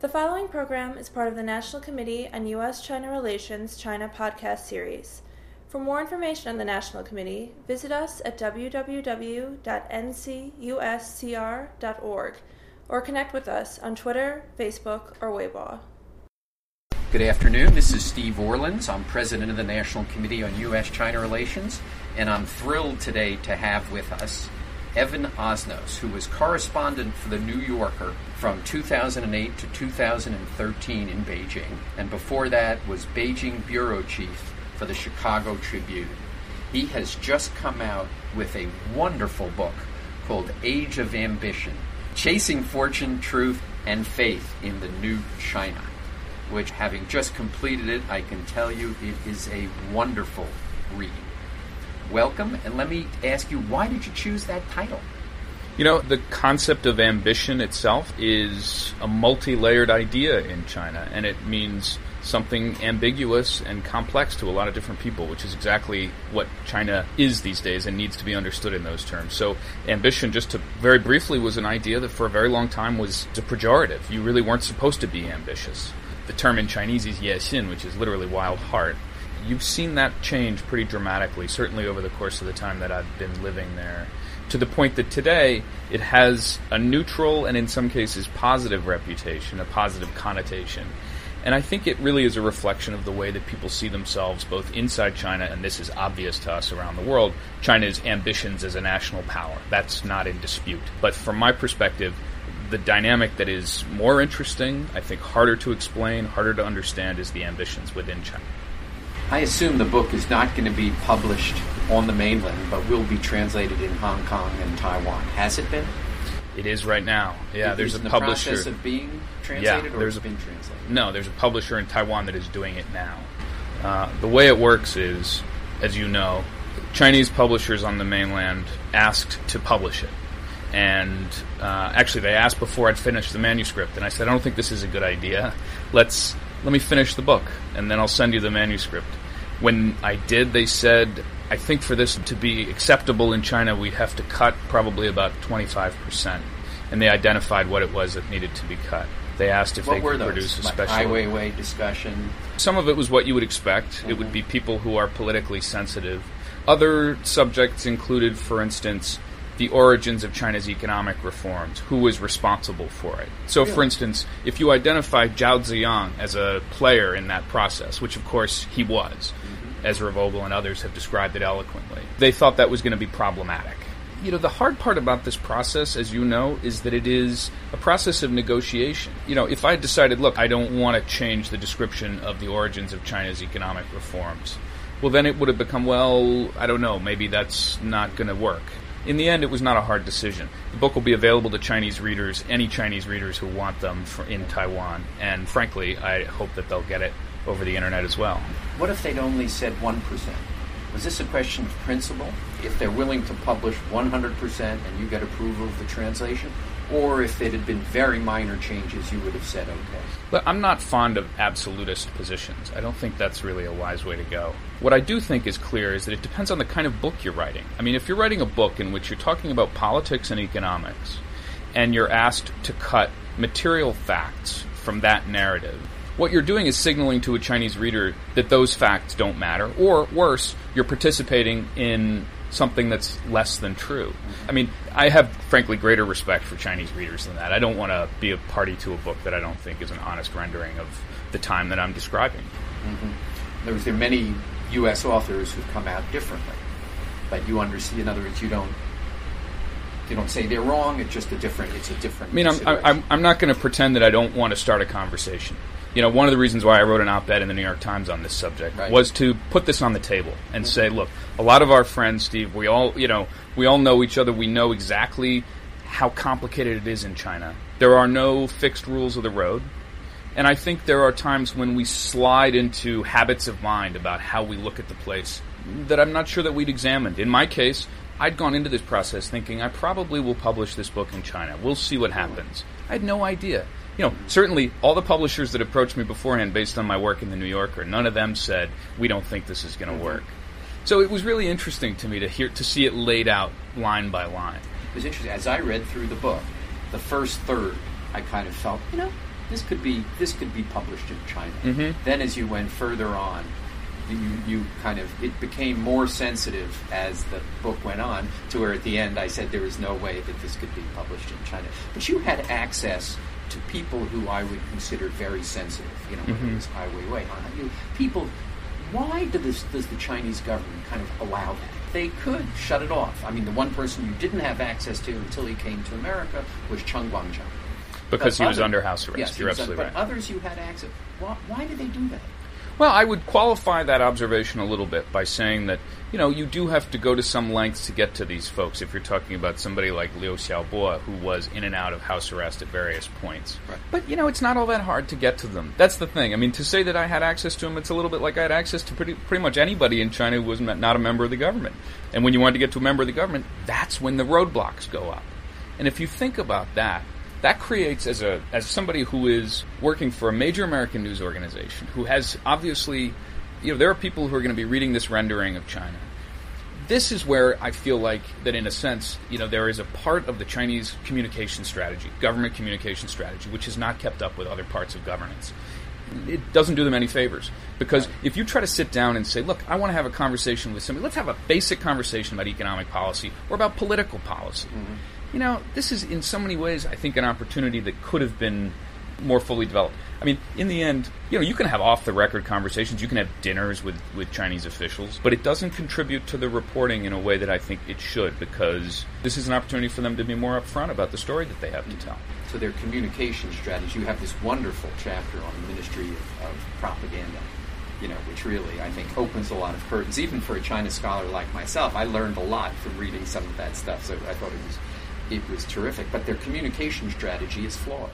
The following program is part of the National Committee on U.S. China Relations China podcast series. For more information on the National Committee, visit us at www.ncuscr.org or connect with us on Twitter, Facebook, or Weibo. Good afternoon. This is Steve Orlins. I'm president of the National Committee on U.S. China Relations, and I'm thrilled today to have with us Evan Osnos, who was correspondent for the New Yorker from 2008 to 2013 in Beijing, and before that was Beijing bureau chief for the Chicago Tribune. He has just come out with a wonderful book called Age of Ambition Chasing Fortune, Truth, and Faith in the New China, which, having just completed it, I can tell you it is a wonderful read welcome. And let me ask you, why did you choose that title? You know, the concept of ambition itself is a multi layered idea in China, and it means something ambiguous and complex to a lot of different people, which is exactly what China is these days and needs to be understood in those terms. So, ambition, just to very briefly, was an idea that for a very long time was a pejorative. You really weren't supposed to be ambitious. The term in Chinese is yexin, which is literally wild heart you've seen that change pretty dramatically, certainly over the course of the time that I've been living there, to the point that today it has a neutral and in some cases positive reputation, a positive connotation. And I think it really is a reflection of the way that people see themselves both inside China, and this is obvious to us around the world, China's ambitions as a national power. That's not in dispute. But from my perspective, the dynamic that is more interesting, I think harder to explain, harder to understand, is the ambitions within China. I assume the book is not going to be published on the mainland, but will be translated in Hong Kong and Taiwan. Has it been? It is right now. Yeah, it there's a the publisher. process of being translated, yeah, there's a, been translated. No, there's a publisher in Taiwan that is doing it now. Uh, the way it works is, as you know, Chinese publishers on the mainland asked to publish it, and uh, actually they asked before I'd finished the manuscript, and I said I don't think this is a good idea. Let's let me finish the book, and then I'll send you the manuscript. When I did, they said, I think for this to be acceptable in China, we'd have to cut probably about 25%. And they identified what it was that needed to be cut. They asked if what they could those? produce a like special. Ai Weiwei discussion. Some of it was what you would expect. Mm-hmm. It would be people who are politically sensitive. Other subjects included, for instance, the origins of China's economic reforms, who was responsible for it. So, really? for instance, if you identify Zhao Ziyang as a player in that process, which of course he was, mm-hmm. Ezra Vogel and others have described it eloquently, they thought that was going to be problematic. You know, the hard part about this process, as you know, is that it is a process of negotiation. You know, if I decided, look, I don't want to change the description of the origins of China's economic reforms, well, then it would have become, well, I don't know, maybe that's not going to work in the end, it was not a hard decision. The book will be available to Chinese readers, any Chinese readers who want them for, in Taiwan. And frankly, I hope that they'll get it over the internet as well. What if they'd only said 1%? Was this a question of principle? If they're willing to publish 100% and you get approval of the translation? Or if it had been very minor changes, you would have said okay. But I'm not fond of absolutist positions. I don't think that's really a wise way to go. What I do think is clear is that it depends on the kind of book you're writing. I mean, if you're writing a book in which you're talking about politics and economics, and you're asked to cut material facts from that narrative, what you're doing is signaling to a Chinese reader that those facts don't matter, or worse, you're participating in something that's less than true. I mean, I have frankly greater respect for Chinese readers than that. I don't want to be a party to a book that I don't think is an honest rendering of the time that I'm describing. Mm-hmm. There's there are many U.S. authors who've come out differently, but you understand. In other words, you don't you don't say they're wrong. It's just a different. It's a different. I mean, I'm I'm, I'm not going to pretend that I don't want to start a conversation you know, one of the reasons why I wrote an op-ed in the New York Times on this subject right. was to put this on the table and mm-hmm. say, look, a lot of our friends, Steve, we all, you know, we all know each other. We know exactly how complicated it is in China. There are no fixed rules of the road. And I think there are times when we slide into habits of mind about how we look at the place that I'm not sure that we'd examined. In my case, I'd gone into this process thinking I probably will publish this book in China. We'll see what happens. I had no idea you know, certainly all the publishers that approached me beforehand based on my work in the New Yorker, none of them said, we don't think this is going to mm-hmm. work. So it was really interesting to me to hear, to see it laid out line by line. It was interesting. As I read through the book, the first third, I kind of felt, you know, this could be this could be published in China. Mm-hmm. Then, as you went further on, you you kind of it became more sensitive as the book went on to where at the end I said there was no way that this could be published in China. But you had access to people who I would consider very sensitive. You know, whether Mhm. it was Ai Weiwei, Han people. Why do this, does the Chinese government kind of allow that? They could shut it off. I mean, the one person you didn't have access to until he came to America was Chen Guangcheng. because But he was other- under house arrest. Yes, You're absolutely un- right. But others you had access. Why, why did they do that? Well, I would qualify that observation a little bit by saying that, you know, you do have to go to some lengths to get to these folks if you're talking about somebody like Liu Xiaobo, who was in and out of house arrest at various points. Right. But, you know, it's not all that hard to get to them. That's the thing. I mean, to say that I had access to them, it's a little bit like I had access to pretty, pretty much anybody in China who was not a member of the government. And when you wanted to get to a member of the government, that's when the roadblocks go up. And if you think about that, that creates as a as somebody who is working for a major American news organization who has obviously you know there are people who are going to be reading this rendering of China. This is where I feel like that in a sense, you know, there is a part of the Chinese communication strategy, government communication strategy, which is not kept up with other parts of governance. It doesn't do them any favors because if you try to sit down and say, "Look, I want to have a conversation with somebody. Let's have a basic conversation about economic policy or about political policy." Mm-hmm. You know, this is in so many ways, I think, an opportunity that could have been more fully developed. I mean, in the end, you know, you can have off the record conversations, you can have dinners with, with Chinese officials, but it doesn't contribute to the reporting in a way that I think it should because this is an opportunity for them to be more upfront about the story that they have to tell. So their communication strategy. You have this wonderful chapter on the Ministry of, of Propaganda. You know, which really I think opens a lot of curtains, even for a China scholar like myself. I learned a lot from reading some of that stuff, so I thought it was it was terrific. But their communication strategy is flawed.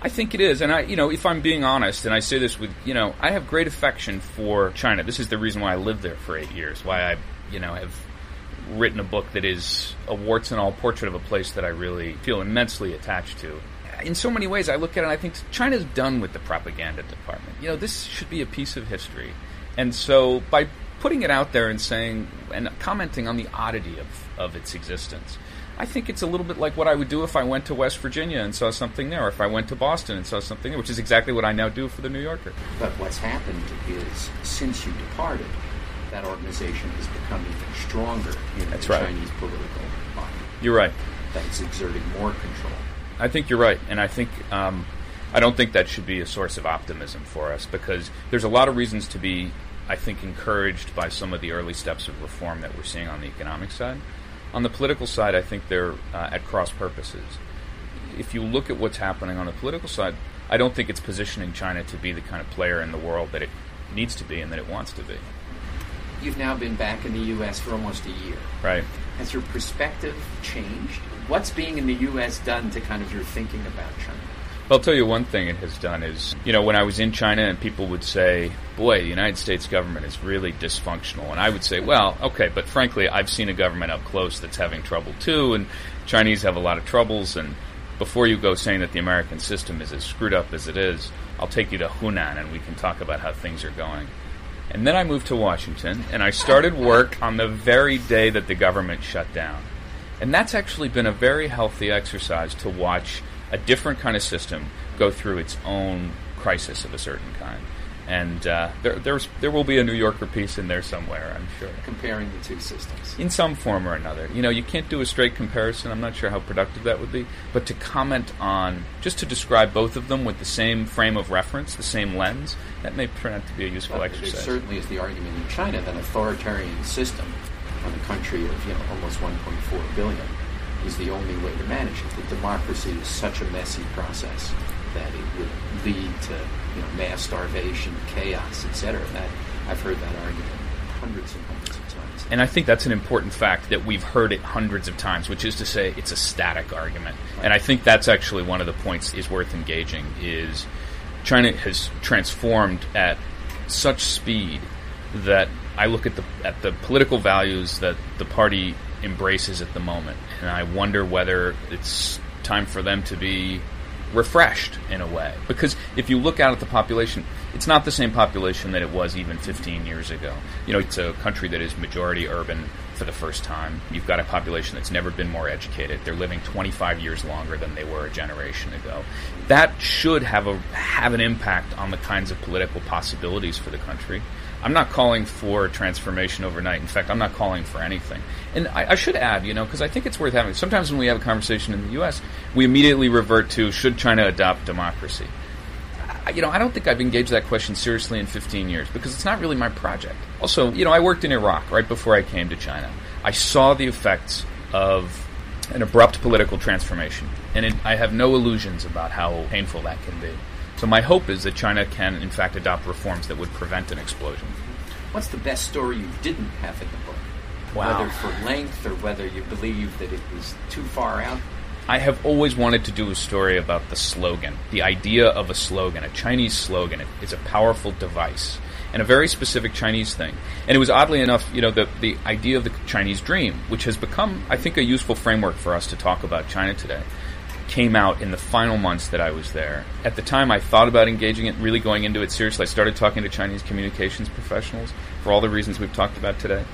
I think it is, and I, you know, if I'm being honest, and I say this with, you know, I have great affection for China. This is the reason why I lived there for eight years. Why I, you know, have written a book that is a warts and all portrait of a place that I really feel immensely attached to. In so many ways, I look at it and I think China's done with the propaganda department. You know, this should be a piece of history, and so by putting it out there and saying and commenting on the oddity of, of its existence. I think it's a little bit like what I would do if I went to West Virginia and saw something there, or if I went to Boston and saw something there, which is exactly what I now do for the New Yorker. But what's happened is since you departed, that organization has become even stronger in That's the right. Chinese political body. You're right. That it's exerting more control. I think you're right, and I think um, I don't think that should be a source of optimism for us because there's a lot of reasons to be, I think, encouraged by some of the early steps of reform that we're seeing on the economic side. On the political side, I think they're uh, at cross purposes. If you look at what's happening on the political side, I don't think it's positioning China to be the kind of player in the world that it needs to be and that it wants to be. You've now been back in the U.S. for almost a year. Right. Has your perspective changed? What's being in the U.S. done to kind of your thinking about China? I'll tell you one thing it has done is, you know, when I was in China and people would say, boy, the United States government is really dysfunctional. And I would say, well, okay, but frankly, I've seen a government up close that's having trouble too, and Chinese have a lot of troubles. And before you go saying that the American system is as screwed up as it is, I'll take you to Hunan and we can talk about how things are going. And then I moved to Washington and I started work on the very day that the government shut down. And that's actually been a very healthy exercise to watch a different kind of system go through its own crisis of a certain kind. And uh, there, there's, there will be a New Yorker piece in there somewhere, I'm sure. Comparing the two systems. In some form or another. You know, you can't do a straight comparison. I'm not sure how productive that would be. But to comment on, just to describe both of them with the same frame of reference, the same lens, that may turn out to be a useful there exercise. certainly is the argument in China that an authoritarian system on a country of you know almost 1.4 billion is the only way to manage it. That democracy is such a messy process that it would lead to you know mass starvation, chaos, etc. That I've heard that argument hundreds and hundreds of times. And I think that's an important fact that we've heard it hundreds of times, which is to say it's a static argument. And I think that's actually one of the points is worth engaging is China has transformed at such speed that I look at the at the political values that the party embraces at the moment, and I wonder whether it's time for them to be refreshed in a way. Because if you look out at the population, it's not the same population that it was even 15 years ago. You know, it's a country that is majority urban, for the first time. You've got a population that's never been more educated. They're living 25 years longer than they were a generation ago. That should have a have an impact on the kinds of political possibilities for the country. I'm not calling for transformation overnight. In fact, I'm not calling for anything. And I, I should add, you know, because I think it's worth having. Sometimes when we have a conversation in the U.S., we immediately revert to should China adopt democracy. I, you know, I don't think I've engaged that question seriously in 15 years because it's not really my project. Also, you know, I worked in Iraq right before I came to China. I saw the effects of an abrupt political transformation, and it, I have no illusions about how painful that can be. So my hope is that China can, in fact, adopt reforms that would prevent an explosion. What's the best story you didn't have in the book? Wow. Whether for length or whether you believe that it was too far out? I have always wanted to do a story about the slogan, the idea of a slogan, a Chinese slogan. It is a powerful device and a very specific Chinese thing. And it was oddly enough, you know, the, the idea of the Chinese dream, which has become, I think, a useful framework for us to talk about China today came out in the final months that I was there. At the time, I thought about engaging it, really going into it seriously. I started talking to Chinese communications professionals for all the reasons we've talked about today.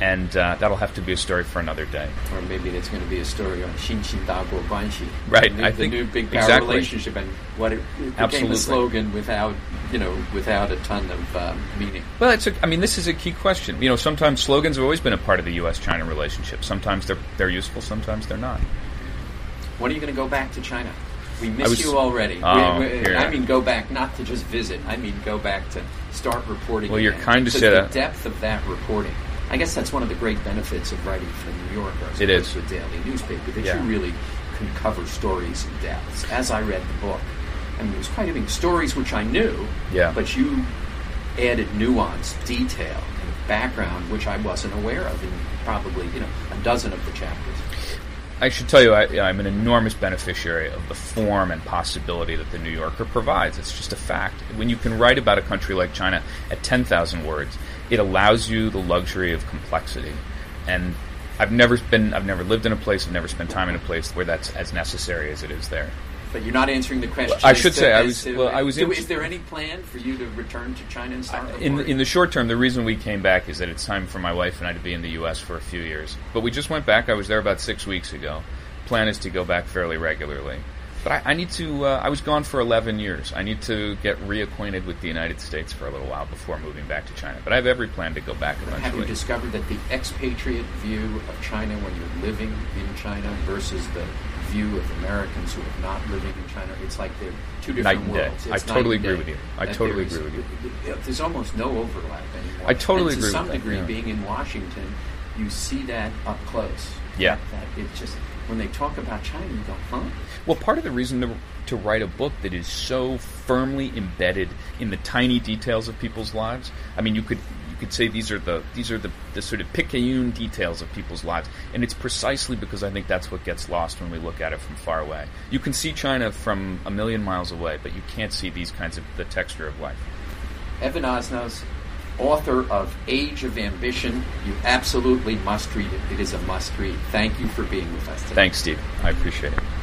And uh, that'll have to be a story for another day. Or maybe it's going to be a story on Xinxing Daguo Guanxi. Right, the, I the think new big power exactly. relationship and what it, it became a slogan without, you know, without a ton of um, meaning. Well, it's a, I mean, this is a key question. You know, sometimes slogans have always been a part of the U.S.-China relationship. Sometimes they're they're useful, sometimes they're not. When are you going to go back to China? We miss was- you already. Oh, We- we-. I mean, go back not to just visit. I mean, go back to start reporting. Well, you're kind to Because say the depth of that reporting. I guess that's one of the great benefits of writing for the New Yorker as It is. a daily newspaper. That Yeah. you really can cover stories in depth. As I read the book, I mean, it was quite I mean, stories which I knew. Yeah. But you added nuance, detail, and background which I wasn't aware of in probably you know a dozen of the chapters. I should tell you, I, I'm an enormous beneficiary of the form and possibility that the New Yorker provides. It's just a fact. When you can write about a country like China at 10,000 words, it allows you the luxury of complexity. And I've never been, I've never lived in a place, I've never spent time in a place where that's as necessary as it is there. But you're not answering the question. I should say, I was- well, I was so is there any plan for you to return to China and start In, in the short term, the reason we came back is that it's time for my wife and I to be in the U.S. for a few years. But we just went back. I was there about six weeks ago. Plan is to go back fairly regularly. But I, I need to. Uh, I was gone for 11 years. I need to get reacquainted with the United States for a little while before moving back to China. But I have every plan to go back eventually. Have you discovered that the expatriate view of China when you're living in China versus the view of Americans who are not living in China, it's like they're two different Night and day. worlds. I It's totally agree with you. I totally agree with you. There's almost no overlap anymore. I totally and agree to some with that, degree, yeah. being in Washington, you see that up close. Yeah. That, that it just when they talk about China, you go, huh? Well, part of the reason to, to write a book that is so firmly embedded in the tiny details of people's lives. I mean, you could could say these are the these are the, the sort of picayune details of people's lives, and it's precisely because I think that's what gets lost when we look at it from far away. You can see China from a million miles away, but you can't see these kinds of the texture of life. Evan Osnos, author of Age of Ambition. You absolutely must read it. It is a must read. Thank you for being with us today. Thanks, Steve. I appreciate it.